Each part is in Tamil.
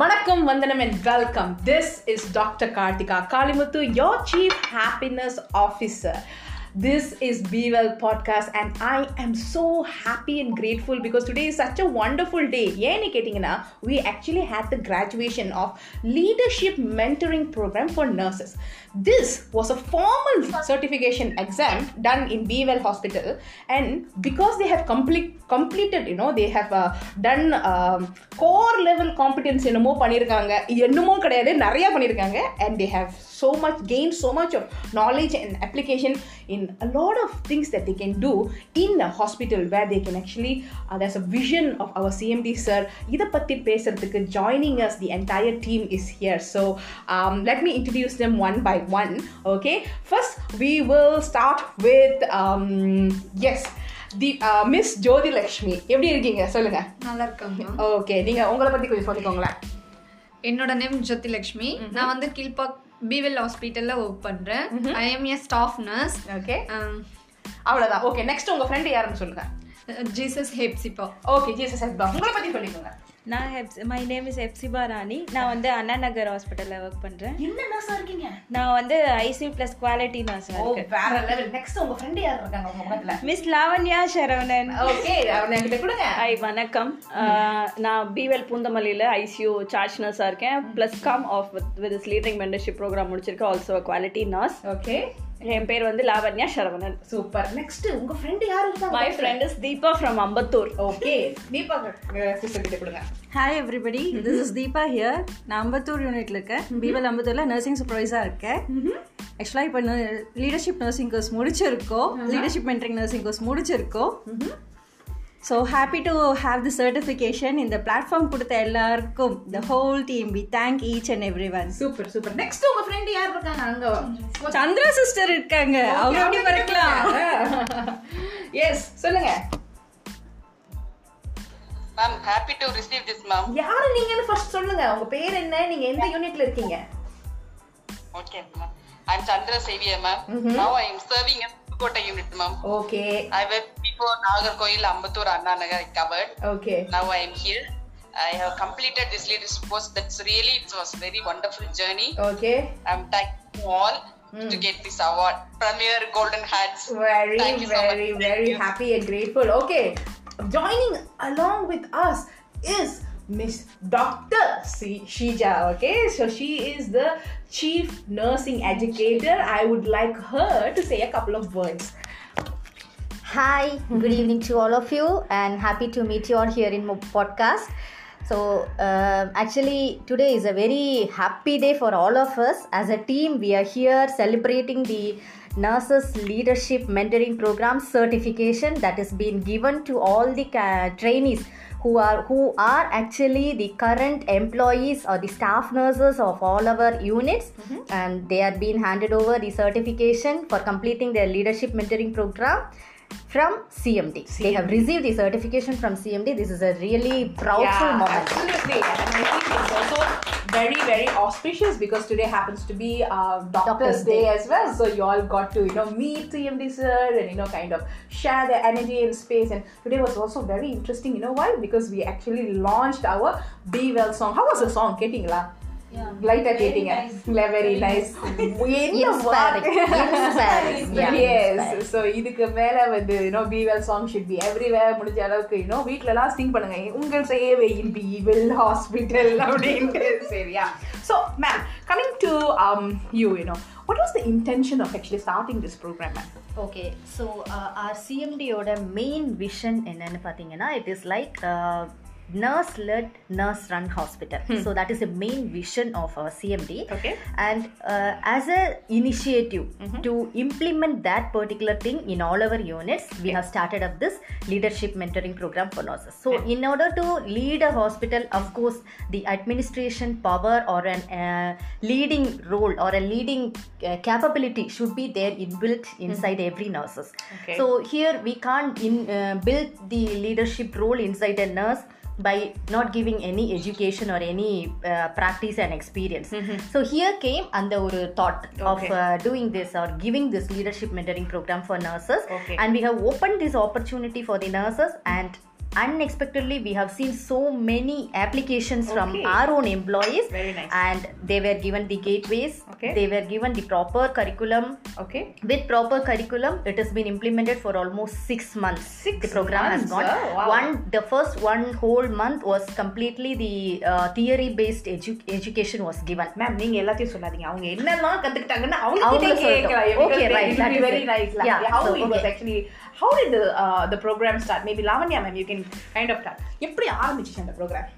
வணக்கம் வந்தனம் and welcome this is doctor Karthika Kalimuthu your chief happiness officer This is Be Well podcast, and I am so happy and grateful because today is such a wonderful day. ஏன்னு கேட்டிங்கன்னா we actually had the graduation of leadership mentoring program for nurses. This was a formal certification exam done in Be Well Hospital, and because they have complete completed, you know, they have uh, done um, core level competence என்னமோ பண்ணியிருக்காங்க என்னமோ கிடையாது நிறைய பண்ணியிருக்காங்க and they have so much gained so much of knowledge and application in a lot of things that they can do in a hospital where they can actually uh, there's a vision of our CMD sir இதை பற்றி பேசுறதுக்கு joining us the entire team is here so um, let me introduce them one by one okay first we will start with um, yes the Miss Jothi Lakshmi எப்படி இருக்கீங்க சொல்லுங்க நல்லா இருக்காங்க ஓகே நீங்க உங்களை பத்தி கொஞ்சம் சொல்லிக்கோங்களேன் என்னோட நேம் ஜோதி லக்ஷ்மி நான் வந்து கீழ்பாக் பிவில் ஹாஸ்பிட்டல்ல ஒர்க் பண்றேன். I am a staff nurse okay அவ்வளவுதான். ஓகே நெக்ஸ்ட் உங்க ஃப்ரெண்ட் யாருன்னு சொல்லுங்க. Jesus Hepsiba okay Jesus help உங்களை பத்தி சொல்லிக்கோங்க. நான் Heps my name is Hepsiba Rani நான் வந்து அண்ணா நகர் ஹாஸ்பிட்டலில் ஒர்க் பண்ணுறேன் என்ன நர்ஸா இருக்கீங்க? நான் வந்து ஐசியூ ப்ளஸ் குவாலிட்டி நர்ஸாக இருக்கேன். வேற லெவல் நெக்ஸ்ட் உங்க ஃப்ரெண்ட் யார் இருக்காங்க உங்க முகத்துல மிஸ் லாவண்யா சரவணன் ஓகே அவனை என்கிட்ட கொடுங்க. ஹாய் வணக்கம். நான் பிவெல் பூந்தமல்லியில் ஐசியூ சார்ஜ் நர்ஸாக இருக்கேன். Plus come off with with leading membership programme முடிச்சிருக்கேன். ஆல்சோ குவாலிட்டி நர்ஸ் ஓகே என் பேர் வந்து லாவண்யா சரவணன். சூப்பர் நெக்ஸ்ட் உங்க ஃப்ரெண்ட் யார் இருக்காங்க? My friend is Deepa from Ambattur okay Deepa sister கிட்ட கொடுங்க. Hi everybody this is Deepa here நான் அம்பத்தூர் யூனிட்ல இருக்கேன். பிவல் அம்பத்தூர்ல நர்சிங் சூப்பர்வைஸாக இருக்கேன். ஆக்சுவலாக இப்போ லீடர்ஷிப் நர்சிங் கோர்ஸ் முடிச்சிருக்கோம். லீடர்ஷிப் மென்டரிங் நர்சிங் கோர்ஸ் முடிச்சிருக்கோம். So happy to have the certification இந்த பிளாட்ஃபார்ம் கொடுத்த எல்லாருக்கும் the whole team we thank each and every one super super next உங்க ஃப்ரெண்ட் யார் இருக்காங்க அங்க சந்திரா சிஸ்டர் இருக்காங்க. அவங்க எப்படி மறக்கலாம். எஸ் சொல்லுங்க. Ma'am happy to receive this ma'am யாரு நீங்கன்னு ஃபர்ஸ்ட் சொல்லுங்க. உங்க பேர் என்ன? நீங்க எந்த யூனிட்ல இருக்கீங்க? Okay ma'am I am Chandra Xavier ma'am now I am serving in Pudukkottai unit ma'am okay I web before Nagercoil Ambattur Anna Nagar covered okay now I am here I have completed this leadership course. That's really it was very wonderful journey. Okay I'm thanking you all to get this award. Premier Golden Hats. very Thank you so very much. very Thank you. happy and grateful okay joining along with us is miss dr shija okay so she is the chief nursing educator i would like her to say a couple of words Hi, good evening to all of you, and happy to meet you all here in my podcast. So, uh, actually, today is a very happy day for all of us. As a team, we are here celebrating the Nurses Leadership Mentoring Program certification that is being given to all the ca- trainees who are who are actually the current employees or the staff nurses of all our units. Mm-hmm. And they are being handed over the certification for completing their leadership mentoring program from CMD. CMD. They have received the certification from CMD. This is a really proudful yeah, moment. Absolutely. And I think it's also very, very auspicious because today happens to be uh, Doctor's, Doctor's Day, Day. as well. So you all got to, you know, meet CMD sir and, you know, kind of share their energy and space. And today was also very interesting. You know why? Because we actually launched our Be Well song. How was the song, Ketingla? லைட்டா கேட்டீங்க வெரி நைஸ் எஸ். ஸோ இதுக்கு மேல வந்து you know be well song should be everywhere முடிஞ்ச அளவுக்கு யூனோ வீட்ல எல்லாம் சிங் பண்ணுங்க. உங்கள் சேவையில் பி வெல் ஹாஸ்பிட்டல் அப்படின்ட்டு. சரியா so ma'am coming to you you know what was the intention of actually starting this programme ma'am okay so R சிஎம்டியோட main vision என்னன்னு பார்த்தீங்கன்னா it is like nurse led nurse run hospital. So that is the main vision of our cmd Okay. and uh, as a initiative to implement that particular thing in all our units we have started up this leadership mentoring program for nurses. So in order to lead a hospital of course the administration power or an uh, leading role or a leading uh, capability should be there inbuilt inside every nurses. Okay. so here we can't in, uh, build the leadership role inside a nurse by not giving any education or any uh, practice and experience. So here came under thought of uh, doing this or giving this leadership mentoring program for nurses. Okay. and we have opened this opportunity for the nurses and unexpectedly we have seen so many applications from Okay. our own employees Very nice. and they were given the gateways Okay. they were given the proper curriculum Okay. with proper curriculum it has been implemented for almost six months Six the program months, has gone oh, wow. one the first one whole month was completely the uh, theory based edu- education was given ma'am நீங்க எல்லாத்தையும் சொல்லாதீங்க அவங்க என்னெல்லாம் கத்துக்கிட்டாங்கன்னு அவங்க அவங்கள கிட்ட கேட்கலாம் சொல்லட்டும். Okay, Because right, it will that be is how did the programme start maybe Lavanya ma'am you can kind of start எப்படி ஆரம்பிச்சிச்சு அந்த programme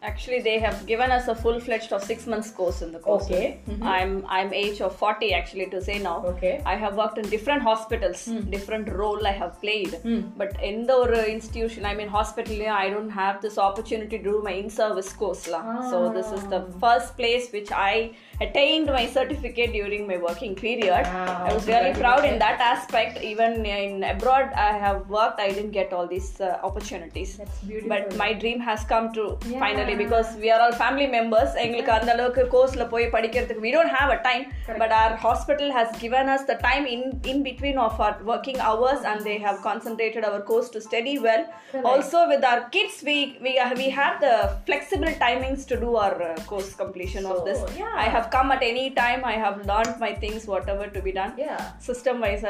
Actually, they have given us a full-fledged of six months course in the course. Okay. Mm-hmm. I'm I'm age of forty actually to say now. Okay. I have worked in different hospitals, hmm. different role I have played. Hmm. But in the uh, institution, I mean hospital, I don't have this opportunity to do my in-service course lah. So this is the ah. first place which I attained my certificate during my working period. Ah, I was really proud in that aspect. Even in abroad, I have worked. I didn't get all these uh, opportunities. That's beautiful. But my dream has come true finally because we are all family members. எங்களுக்கு அந்த அளவுக்கு கோர்ஸ்ல போய் படிக்கிறதுக்கு we don't have a time but our hospital has given us the time in in between of our working hours and they have concentrated our course to study well also with our kids we we we have the flexible timings to do our uh, course completion of this yeah. i have come at any time i have learned my things whatever to be done Yeah. System wise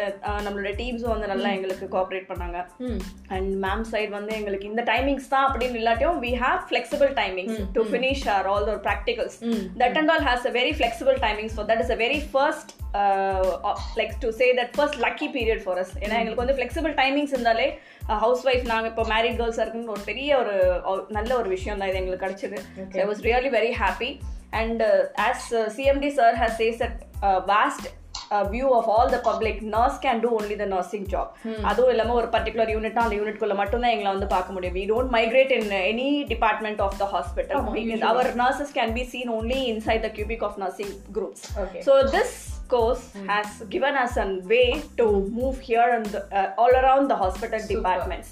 நம்மளோட டீம்ஸும் வந்து நல்லா எங்களுக்கு கோஆப்ரேட் பண்ணாங்க அண்ட் மேம் சைடு வந்து எங்களுக்கு இந்த டைமிங்ஸ் தான் அப்படின்னு இல்லாட்டியும் we have flexible timings to finish our all those practicals that and all has a very flexible timings for that is a very first like to say that first lucky period for us ஏன்னா எங்களுக்கு வந்து ஃபிளெக்சிபிள் டைமிங்ஸ் இருந்தாலே ஹவுஸ் ஒய்ஃப் நாங்கள் இப்போ மேரிட் கேர்ள்ஸாக இருக்குன்னு ஒரு பெரிய ஒரு நல்ல ஒரு விஷயம் தான் இது எங்களுக்கு கிடைச்சது. I was really very happy and as C M D sir has says at vast view of all the public nurse can do only the nursing job அதுவும் இல்லாமல் ஒரு பர்டிகுலர் யூனிட்னா அந்த யூனிட்குள்ள மட்டும்தான் எங்களை வந்து பார்க்க முடியும். We don't migrate in any department of the hospital our nurses can be seen only inside the cubic of nursing groups. Okay. so this course has given us a way to move here and uh, all around the hospital departments.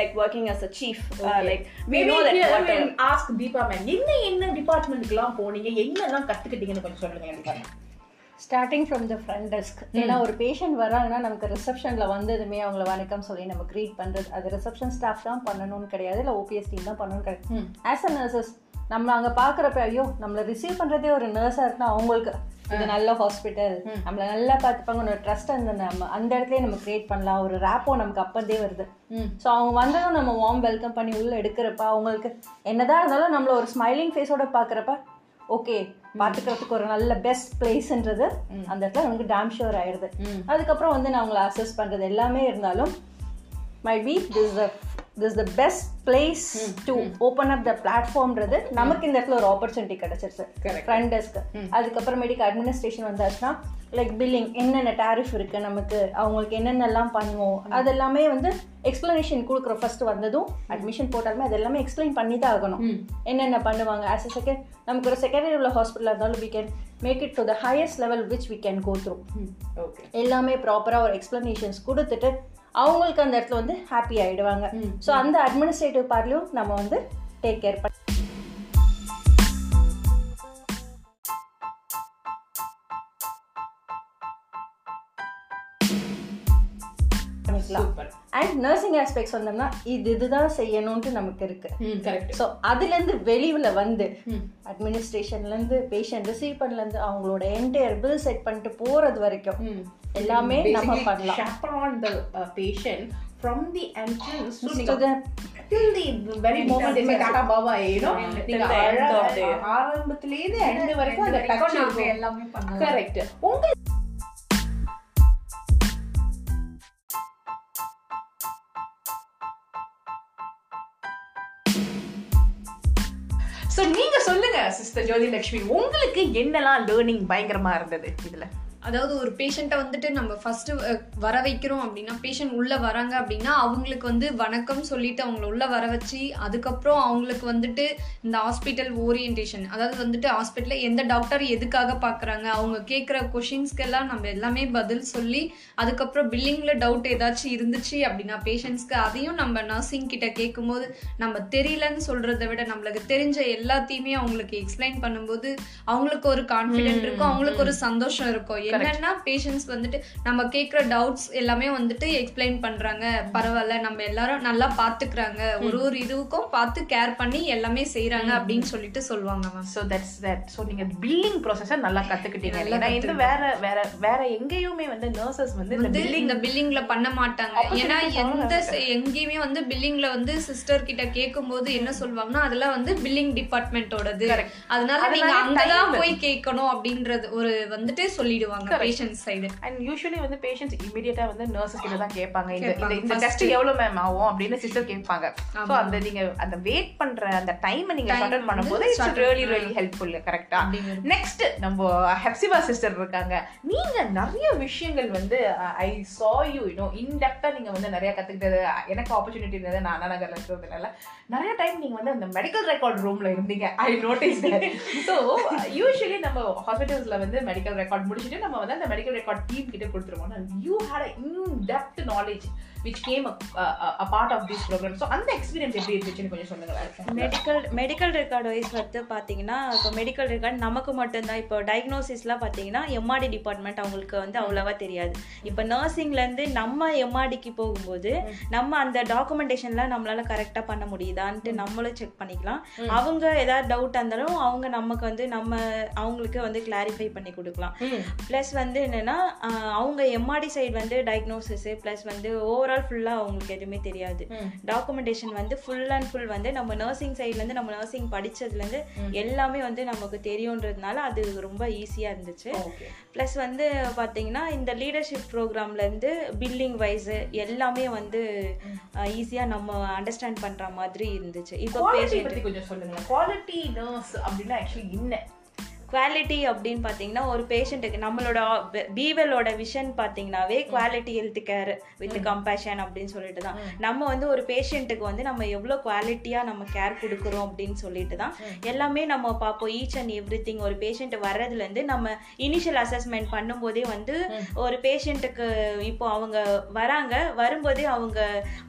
Like working as a chief uh, like we Maybe know that here what we'll ask Deepa ma'am என்ன என்ன டிபார்ட்மெண்ட்டுக்குலாம் போனீங்க? என்னெல்லாம் கத்துக்கிட்டீங்கன்னு கொஞ்சம் சொல்லுங்க எனக்கு. Starting from the front desk ஏன்னா ஒரு பேஷண்ட் வராங்கன்னா நமக்கு ரிசப்ஷனில் வந்ததுமே அவங்கள வணக்கம் சொல்லி நம்ம க்ரீட் பண்ணுறது அது ரிசப்ஷன் ஸ்டாஃப் தான் பண்ணணும்னு கிடையாது இல்லை ஓபிஎஸ் டீம் தான் பண்ணணும்னு கிடையாது. ஆஸ் அ நர்சஸ் நம்ம அங்கே பார்க்குறப்ப ஐயோ நம்மளை ரிசீவ் பண்ணுறதே ஒரு நர்ஸாக இருக்குன்னா அவங்களுக்கு இது நல்ல ஹாஸ்பிட்டல் நம்மளை நல்லா பார்த்துப்பாங்க ஒரு ட்ரஸ்ட் அந்த நம்ம அந்த இடத்துலயே நம்ம கிரியேட் பண்ணலாம். ஒரு ரேப்போ நமக்கு அப்பதே வருது. ஸோ அவங்க வந்ததும் நம்ம வார்ம் வெல்கம் பண்ணி உள்ள எடுக்கிறப்ப அவங்களுக்கு என்னதான் இருந்தாலும் நம்மள ஒரு ஸ்மைலிங் ஃபேஸோட பார்க்குறப்ப ஓகே பார்த்துக்கிறதுக்கு ஒரு நல்ல பெஸ்ட் பிளேஸ்ன்றது அந்த இடத்துல நமக்கு டேம் ஷோர் ஆயிடுது. அதுக்கப்புறம் வந்து நான் அவங்கள அசஸ் பண்ணுறது எல்லாமே இருந்தாலும் maybe this the this the best place to open up the பிளாட்ஃபார்ம்ன்றது நமக்கு இந்த இடத்துல ஒரு ஆப்பர்ச்சுனிட்டி கிடைச்சிருச்சு. ஃப்ரண்ட் டெஸ்க் அதுக்கப்புறமேட்டுக்கு அட்மினிஸ்ட்ரேஷன் வந்தாச்சுன்னா லைக் பில்லிங் என்னென்ன டேரிஃப் இருக்கு நமக்கு அவங்களுக்கு என்னென்னலாம் பண்ணுவோம் அது எல்லாமே வந்து எக்ஸ்பிளனேஷன் கொடுக்குறோம். ஃபர்ஸ்ட் வந்ததும் அட்மிஷன் போட்டாலுமே அது எல்லாமே எக்ஸ்பிளைன் பண்ணி தான் ஆகணும். என்னென்ன பண்ணுவாங்க? ஆஸ் அ செகண்ட் நமக்கு ஒரு செகண்டரி உள்ள ஹாஸ்பிட்டல் இருந்தாலும் we can make it to the highest level which we can go through எல்லாமே ப்ராப்பராக ஒரு எக்ஸ்பிளனேஷன்ஸ் கொடுத்துட்டு அவங்களுக்கு அந்த இடத்துல வந்து ஹாப்பி ஆயிடுவாங்க. ஸோ அந்த அட்மினிஸ்ட்ரேட்டிவ் பார்ட்லையும் நம்ம வந்து டேக் கேர் பண்ணி பண்ணிக்கலாம். அண்ட் நர்சிங் ஆஸ்பெக்ட்ஸ் வந்தோம்னா இது இதுதான் செய்யணும்ட்டு நமக்கு இருக்கு. கரெக்ட் ஸோ அதுலேருந்து வெளியில் வந்து அட்மினிஸ்ட்ரேஷன்லேருந்து பேஷண்ட் ரிசீவ் பண்ணலேருந்து அவங்களோட என்டையர் பில் செட் பண்ணிட்டு போகிறது வரைக்கும் எல்லாமே நம்ம பண்ணலாம். Chaperone the patient from the entrance to, To the- till the very moment they say tata bye you know நீங்க ஆரம்பத்துல இருந்து end வரைக்கும் அந்த டச் எல்லாமே பண்ணலாம். கரெக்ட் உங்க சோ நீங்க சொல்லுங்க சிஸ்டர் ஜோதி லட்சுமி உங்களுக்கு என்னெல்லாம் லேர்னிங் பயங்கரமா இருந்தது இதுல? அதாவது ஒரு பேஷண்ட்டை வந்துட்டு நம்ம ஃபர்ஸ்ட் வர வைக்கிறோம் அப்படின்னா பேஷண்ட் உள்ள வராங்க அப்படின்னா அவங்களுக்கு வந்து வணக்கம் சொல்லிட்டு அவங்கள உள்ள வர வச்சு அதுக்கப்புறம் அவங்களுக்கு வந்துட்டு இந்த ஹாஸ்பிட்டல் ஓரியன்டேஷன் அதாவது வந்துட்டு ஹாஸ்பிட்டலில் எந்த டாக்டர் எதுக்காக பார்க்குறாங்க அவங்க கேட்குற கொஷின்ஸ்க்கெல்லாம் நம்ம எல்லாமே பதில் சொல்லி அதுக்கப்புறம் பில்லிங்கில் டவுட் ஏதாச்சும் இருந்துச்சு அப்படின்னா பேஷண்ட்ஸ்க்கு அதையும் நம்ம நர்சிங் கிட்ட கேட்கும்போது நம்ம தெரியலன்னு சொல்றதை விட நம்மளுக்கு தெரிஞ்ச எல்லாத்தையுமே அவங்களுக்கு எக்ஸ்பிளைன் பண்ணும்போது அவங்களுக்கு ஒரு கான்ஃபிடென்ட் இருக்கும் அவங்களுக்கு ஒரு சந்தோஷம் இருக்கும். என்னன்னா பேஷண்ட்ஸ் வந்துட்டு நம்ம கேட்குற டவுட்ஸ் எல்லாமே வந்துட்டு எக்ஸ்பிளைன் பண்றாங்க. பரவாயில்ல நம்ம எல்லாரும் நல்லா பாத்துக்கிறாங்க. ஒரு ஒரு இதுவுக்கும் பார்த்து கேர் பண்ணி எல்லாமே செய்றாங்க அப்படின்னு சொல்லிட்டு சொல்லுவாங்க ma'am so that's that so நீங்க பில்லிங் ப்ராசஸை நல்லா கத்துக்கிட்டீங்க. ஏன்னா இந்த வேற வேற வேற எங்கேயுமே வந்து நர்சஸ் வந்து இந்த வந்து பில்லிங் இந்த பில்லிங்ல பண்ண மாட்டாங்க. ஏன்னா எந்த எங்கேயுமே வந்து பில்லிங்ல வந்து சிஸ்டர் கிட்ட கேட்கும்போது என்ன சொல்லுவாங்கன்னா அதெல்லாம் வந்து பில்லிங் டிபார்ட்மெண்டோடது அதனால நீங்க அங்கதான் போய் கேட்கணும் அப்படின்றது ஒரு வந்துட்டு சொல்லிடுவாங்க. பேஷண்ட் சைடு அண்ட் யூஸ்வலி வந்து பேஷண்ட்ஸ் இமீடியட்டா வந்து நர்சஸ் கிட்ட தான் கேட்பாங்க. இந்த இந்த டெஸ்ட் எவ்வளவு மேம் ஆகும் அப்படின்னு சிஸ்டர் கேட்பாங்க. ஸோ அந்த நீங்க அந்த வெயிட் பண்ற அந்த டைம் நீங்க ஷார்ட் பண்ணும்போது இட்ஸ் ரியலி ரியலி ஹெல்ப்ஃபுல் கரெக்டா நெக்ஸ்ட் நம்ம ஹெப்சிபா சிஸ்டர் இருக்காங்க. நீங்க நிறைய விஷயங்கள் வந்து ஐ சா யூ யூனோ இன்டெப்தா நீங்க வந்து நிறைய கத்துக்கிட்டது. எனக்கு ஆப்பர்ச்சுனிட்டி இருந்தது. நான் அண்ணா நகர்ல இருக்கிறதுனால. நிறைய டைம் நீங்க வந்து அந்த மெடிக்கல் ரெக்கார்ட் ரூம்ல இருந்தீங்க. ஐ நோட்டீஸ் ஸோ யூஸ்வலி நம்ம ஹாஸ்பிட்டல்ஸ்ல வந்து மெடிக்கல் ரெக்கார்ட் முடிச்சுட்டு நம்ம வந்து அந்த மெடிக்கல் ரெக்கார்ட் டீம் கிட்ட கொடுத்துருவோம். You had in depth knowledge which came a part of this programme so அந்த எக்ஸ்பீரியன்ஸ் எப்படி இருந்துச்சுன்னு கொஞ்சம் சொல்லுங்களேன் மெடிக்கல் மெடிக்கல் ரெக்கார்ட் வைஸ் வந்து பார்த்தீங்கன்னா இப்போ மெடிக்கல் ரெக்கார்ட் நமக்கு மட்டும்தான். இப்போ டயக்னோசிஸ்லாம் பார்த்தீங்கன்னா எம்ஆர்டி டிபார்ட்மெண்ட் அவங்களுக்கு வந்து அவ்வளோவா தெரியாது. இப்போ நர்சிங்லேருந்து நம்ம எம்ஆர்டிக்கு போகும்போது நம்ம அந்த டாக்குமெண்டேஷன்லாம் நம்மளால கரெக்டாக பண்ண முடியுதான்ட்டு நம்மளும் செக் பண்ணிக்கலாம். அவங்க ஏதாவது டவுட் இருந்தாலும் அவங்க நமக்கு வந்து நம்ம அவங்களுக்கு வந்து கிளாரிஃபை பண்ணி கொடுக்கலாம். ப்ளஸ் வந்து என்னன்னா அவங்க எம்ஆர்டி சைடு வந்து டயக்னோசிஸ் ப்ளஸ் வந்து ஓவரால் ஃபுல்லாக அவங்களுக்கு எதுவுமே தெரியாது. டாக்குமெண்டேஷன் வந்து ஃபுல் அண்ட் ஃபுல் வந்து நம்ம நர்சிங் சைட்லேருந்து நம்ம நர்சிங் படிச்சதுலேருந்து எல்லாமே வந்து நமக்கு தெரியுன்றதுனால அது ரொம்ப ஈஸியாக இருந்துச்சு. ப்ளஸ் வந்து பார்த்தீங்கன்னா இந்த லீடர்ஷிப் ப்ரோக்ராம்லேருந்து பில்லிங் வைஸ் எல்லாமே வந்து ஈஸியாக நம்ம அண்டர்ஸ்டாண்ட் பண்ணுற மாதிரி இருந்துச்சு. இப்போ குவாலிட்டி கொஞ்சம் சொல்லுங்களேன். குவாலிட்டி நர்ஸ் அப்படின்னா ஆக்சுவலி என்ன? குவாலிட்டி அப்படின்னு பார்த்தீங்கன்னா ஒரு பேஷண்ட்டுக்கு நம்மளோட பீவலோட விஷன் பார்த்தீங்கன்னாவே quality health care with compassion அப்படின்னு சொல்லிட்டு தான். நம்ம வந்து ஒரு பேஷண்ட்டுக்கு வந்து நம்ம எவ்வளோ குவாலிட்டியாக நம்ம கேர் கொடுக்குறோம் அப்படின்னு சொல்லிட்டு தான். எல்லாமே நம்ம பார்ப்போம் ஈச் அண்ட் எவ்ரி திங் ஒரு பேஷண்ட் வர்றதுலேருந்து நம்ம இனிஷியல் அசஸ்மெண்ட் பண்ணும்போதே வந்து ஒரு பேஷண்ட்டுக்கு இப்போ அவங்க வராங்க. வரும்போதே அவங்க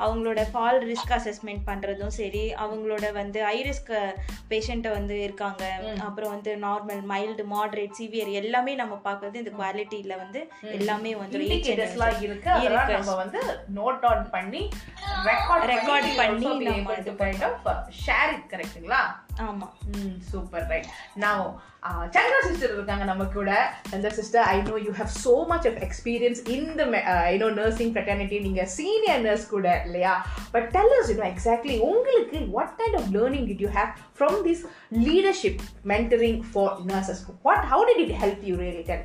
அவங்களோட ஃபால் ரிஸ்க் அசஸ்மெண்ட் பண்ணுறதும் சரி அவங்களோட வந்து ஹை ரிஸ்க் பேஷண்ட்டை வந்து இருக்காங்க. அப்புறம் வந்து நார்மல் மைல்டு மாடரேட் சிவியர் எல்லாமே நம்ம பார்க்கறது இந்த குவாலிட்டியில வந்து எல்லாமே வந்து இண்டிகேட்டர்ஸ்லாம் இருக்கு. அதெல்லாம் நம்ம வந்து நோட் டவுன் பண்ணி ரெக்கார்ட் பண்ணி நம்ம இது ஷேர் கரெக்ட்டுங்களா ஆமா ம் சூப்பர் ரைட் நான் சந்திரா சிஸ்டர் இருக்காங்க நம்ம கூட Chandra sister I know you have so much of experience in the I know nursing fraternity நீங்க சீனியர் நர்ஸ் கூட இல்லையா but tell us you know exactly உங்களுக்கு what kind of learning did you have from this leadership mentoring for nurses what how did it help you really tell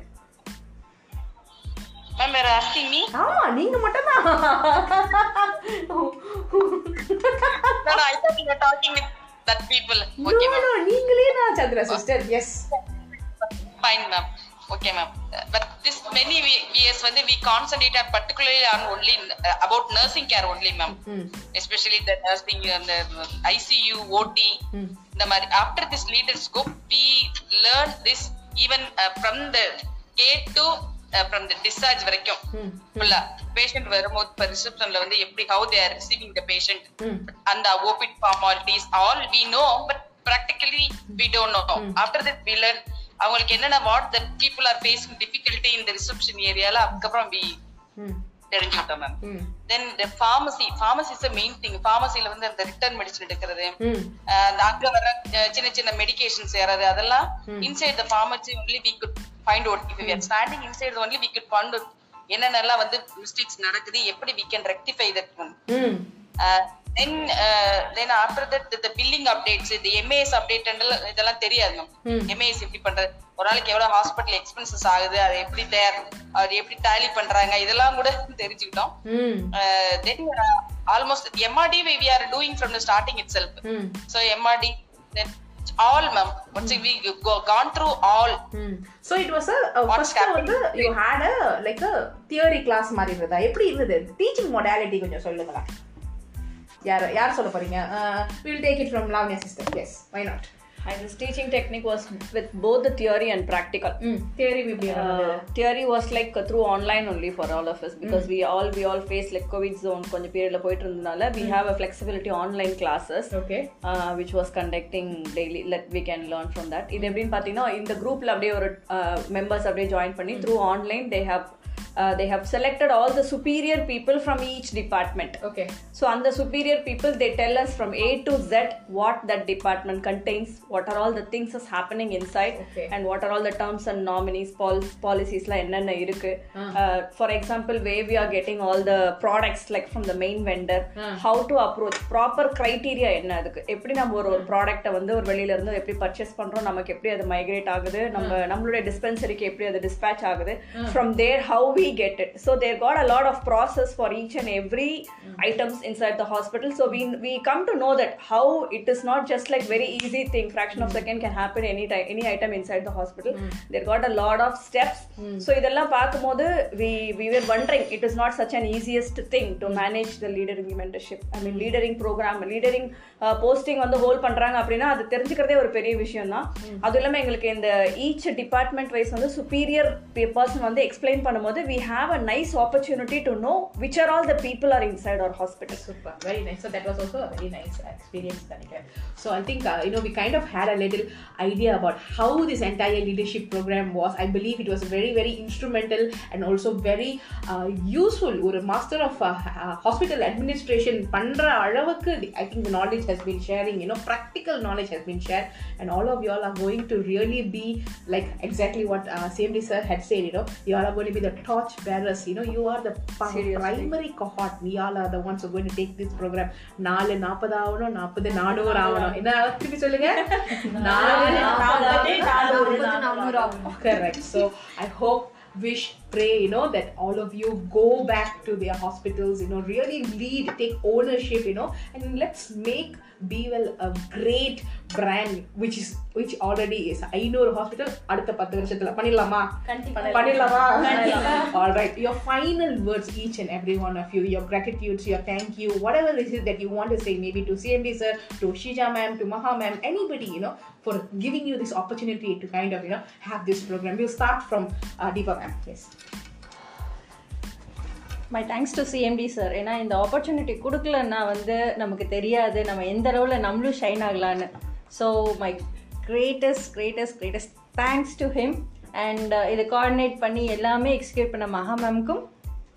ma'am வேற ஆமா நீங்க talking with that people no okay ma'am no நீங்களே தான் Chandra sister yes fine ma'am okay ma'am Uh, but this many we- years வந்து we concentrate on particularly on only uh, about nursing care only ma'am especially the nursing and the ICU OT இந்த மாதிரி after this leader scope we learn this even uh, from the gate from the discharge வரைக்கும் ஃபுல்லா பேஷண்ட் வரும்போது இப்போ ரிசப்ஷன்ல வந்து எப்படி how they are receiving the patient? and the OPID formalities all we know but practically we don't know. after that we learn அவங்களுக்கு என்னென்ன what the people are facing difficulty இந்த ரிசப்ஷன் ஏரியால அதுக்கப்புறம் வி தெரிஞ்சுக்கிட்டோம் மேம் தென் இந்த pharmacy pharmacy is main thing ஃபார்மசில வந்து அந்த ரிட்டர்ன் மெடிசன் எடுக்கிறது அந்த அங்க வர சின்ன சின்ன மெடிகேஷன்ஸ் ஏறது அதெல்லாம் inside the pharmacy only we could find out if we are standing inside only we could find out என்னென்னலாம் வந்து மிஸ்டேக்ஸ் நடக்குது எப்படி we can rectify that one then then after that the billing updates இந்த எம்ஏஎஸ் அப்டேட் இதெல்லாம் தெரியாது மேம் எம்ஏஎஸ் எப்படி பண்றது? ஒரு நாளைக்கு எவ்வளவு ஹாஸ்பிட்டல் எக்ஸ்பென்சஸ் ஆகுது அதை எப்படி தயார் அது எப்படி டேலி பண்றாங்க இதெல்லாம் கூட தெரிஞ்சுக்கிட்டோம். Then almost MRT we are doing from the starting itself so MRT then all ma'am once we gone through all so it was first வந்து you had a like a theory class மாதிரி இருந்ததா? எப்படி இருந்தது? டீச்சிங் மொடாலிட்டி கொஞ்சம் சொல்லுங்களேன். யார் யார் சொல்ல போறீங்க? Will take it from Lavanya sister yes why not Hi, this teaching technique was with both the theory and practical. theory எப்படி Uh, theory was like uh, through online only for all of us because we all we all face like covid zone கொஞ்சம் பீரியட்ல போயிட்டு இருந்தனால we have a flexibility online classes okay uh, which was conducting daily let we can learn from that இது எப்படின்னு பார்த்தீங்கன்னா இந்த குரூப்ல அப்படியே ஒரு மெம்பர்ஸ் அப்படியே ஜாயின் பண்ணி through online they have uh, they have selected all the superior people from each department okay so on the superior people they tell us from a to z what that department contains what are all the things is happening inside Okay. and what are all the terms and nominees pol- policies la என்னென்ன இருக்கு uh, for example where we are getting all the products like from the main vendor how to approach proper criteria என்ன அதுக்கு எப்படி நம்ம ஒரு ஒரு ப்ராடக்ட்டை வந்து ஒரு வெளியில இருந்து எப்படி பர்ச்சேஸ் பண்றோம் நமக்கு எப்படி அது மைக்ரேட் ஆகுது நம்ம நம்மளுடைய டிஸ்பென்சரிக்கு எப்படி அது dispatch ஆகுது from there how we get it so they got a lot of process for each and every items inside the hospital so we we come to know that how it is not just like very easy thing fraction of second can happen any time any item inside the hospital they got a lot of steps so இதெல்லாம் பார்க்கும்போது we we were wondering it is not such an easiest thing to manage the leadering mentorship i mean leadering program leadering uh, posting வந்து ஹோல்ட் பண்றாங்க அப்படின்னா அது தெரிஞ்சுக்கிறதே ஒரு பெரிய விஷயம் தான் அது இல்லாம எங்களுக்கு இந்த ஈச் டிபார்ட்மெண்ட் வைஸ் வந்து சுப்பீரியர் பர்சன் வந்து எக்ஸ்பிளைன் பண்ணும்போது we have a nice opportunity to know which are all the people are inside our hospital Super, very nice. So that was also a very nice experience, Tanika. So I think uh, you know we kind of had a little idea about how this entire leadership program was. I believe it was very very instrumental and also very uh, useful. ஒரு மாஸ்டர் ஆஃப் ஹாஸ்பிட்டல் அட்மினிஸ்ட்ரேஷன் பண்ற அளவுக்கு I think the knowledge has been sharing you know practical knowledge has been shared and all of you all are going to really be like exactly what uh, CMD sir had said you know you all are going to be the torch bearers you know you are the pa- primary cohort we all are the ones who are going to take this program நாலு நாற்பது ஆகணும் நாற்பது நானூறு ஆகணும் என்ன திருப்பி சொல்லுங்க நாலு நாற்பது நானூறு ஆகும் correct so i hope wish pray you know that all of you go back to their hospitals you know really lead take ownership you know and let's make Bewell a great brand which is which already is ஐநூறு ஹாஸ்பிட்டல் அடுத்த பத்து வருஷத்துல பண்ணிடலாமா பண்ணிடலாமா all right your final words each and every one of you your gratitudes your thank you whatever it is that you want to say maybe to CMD sir to Shija ma'am to Maha ma'am anybody you know for giving you this opportunity to kind of you know have this program we'll start from my thanks to CMD sir ஏன்னா இந்த ஆப்பர்ச்சுனிட்டி கொடுக்கலன்னா வந்து நமக்கு தெரியாது. நம்ம எந்த அளவில் நம்மளும் shine ஆகலான்னு. So my greatest greatest greatest thanks to him and இதை கோஆர்டினேட் பண்ணி எல்லாமே எக்ஸிக்யூட் பண்ண மகா மேம்க்கும்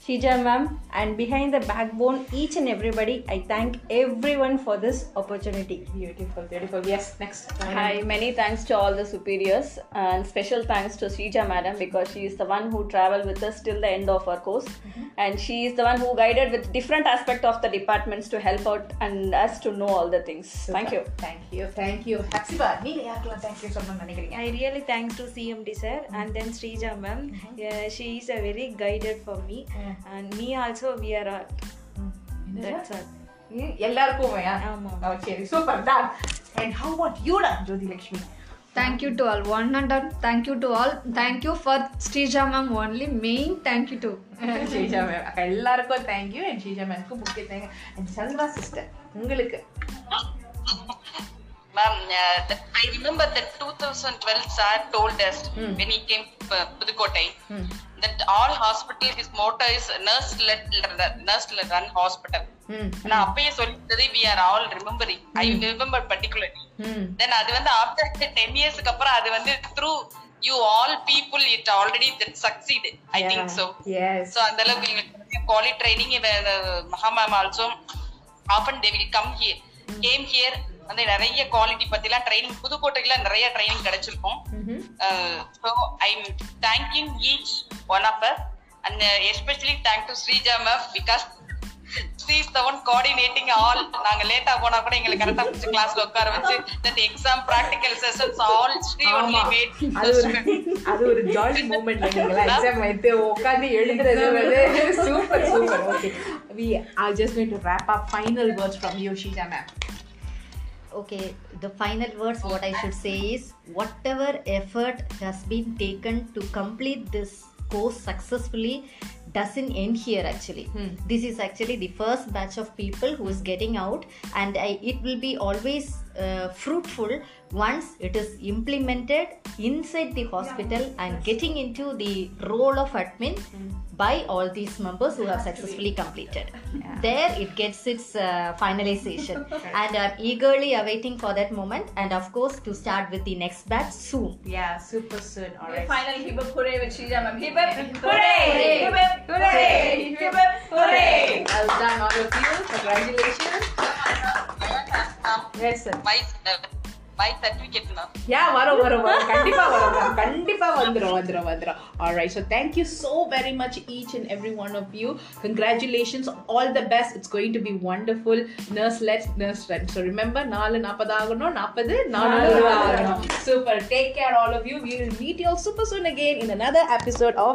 Sija ma'am and behind the backbone each and everybody I thank everyone for this opportunity. Beautiful, beautiful. Yes, next. Hi, many thanks to all the superiors and special thanks to Sija madam because she is the one who traveled with us till the end of our course mm-hmm. and she is the one who guided with different aspect of the departments to help out and us to know all the things. Super. Thank you. Thank you. Thank you. Haksiba, thank you so much. I really thanks to CMD sir mm-hmm. and then Srija madam mm-hmm. yeah, she is a very guided for me. Yeah. Me also we are all. That's all. ம், எல்லாருக்கும் ஆமா. சரி super done and how about you டா Jyothi Lakshmi Thank you to all. One and all. Thank you to all. Thank you for Srija ma'am only. Main thank you to. Sheeja ma'am எல்லாருக்கும் தேங்க்யூ அண்ட் ஷீஜா மேம்க்கு முக்கிய thank you and Chandra sister உங்களுக்கு uh, that I remember that 2012 sir told us when he came to All hospital his motto is nurse led nurse led run hospital. நான் அப்பயே சொல்லிட்டது we are all remembering. I remember particularly. Then அது வந்து after 10 yearsக்கு அப்புறம் அது வந்து through you all people it already that succeeded. I think so. Yes So அந்த அளவுக்கு எங்களுக்கு quality training Maha ma'am also often they will come here came here வந்து நிறைய குவாலிட்டி பத்திலாம் ட்ரைனிங் புதுக்கோட்டையில நிறைய ட்ரைனிங் கிடைச்சிருக்கும். So I am thanking each one of us and especially thank to Sreeja ma'am because is the one coordinating all நாங்க லேட்டா போனா கூட எங்களை கரெக்டா பிடிச்சி கிளாஸ்ல உட்கார வச்சு that exam practical sessions all Sree only made அது ஒரு அது ஒரு ஜாலி மூமெண்ட் இல்லைங்களா எக்ஸாம் வைத்து உட்காந்து எழுதுறது வந்து super super okay we are just going to wrap up final words from you Sheeja ma'am okay the final words what i should say is whatever effort has been taken to complete this course successfully doesn't end here actually. Hmm. This is actually the first batch of people who is getting out and I, it will be always uh, fruitful once it is implemented inside the hospital and getting into the role of admin by all these members who have successfully completed. There it gets its uh, finalization, and I'm eagerly awaiting for that moment, and of course to start with the next batch soon. Yeah, super soon. All right. Final hip hip hooray with Shrija ma'am. Hip hip hooray! Hip hip hooray! Hip hip hooray! Well done, all of you. Congratulations. Yes, sir. my my certificate ma'am Yeah, வரும் வரும் வரும் கண்டிப்பா வரும் ma'am. கண்டிப்பா வந்துரும் வந்துரும் வந்துரும் alright so thank you so very much each and every one of you congratulations all the best it's going to be wonderful nurse led nurse led so remember நாலு நாற்பது ஆகணும் நாற்பது நானூறு ஆகணும் super take care all of you we will meet you all super soon again in another episode of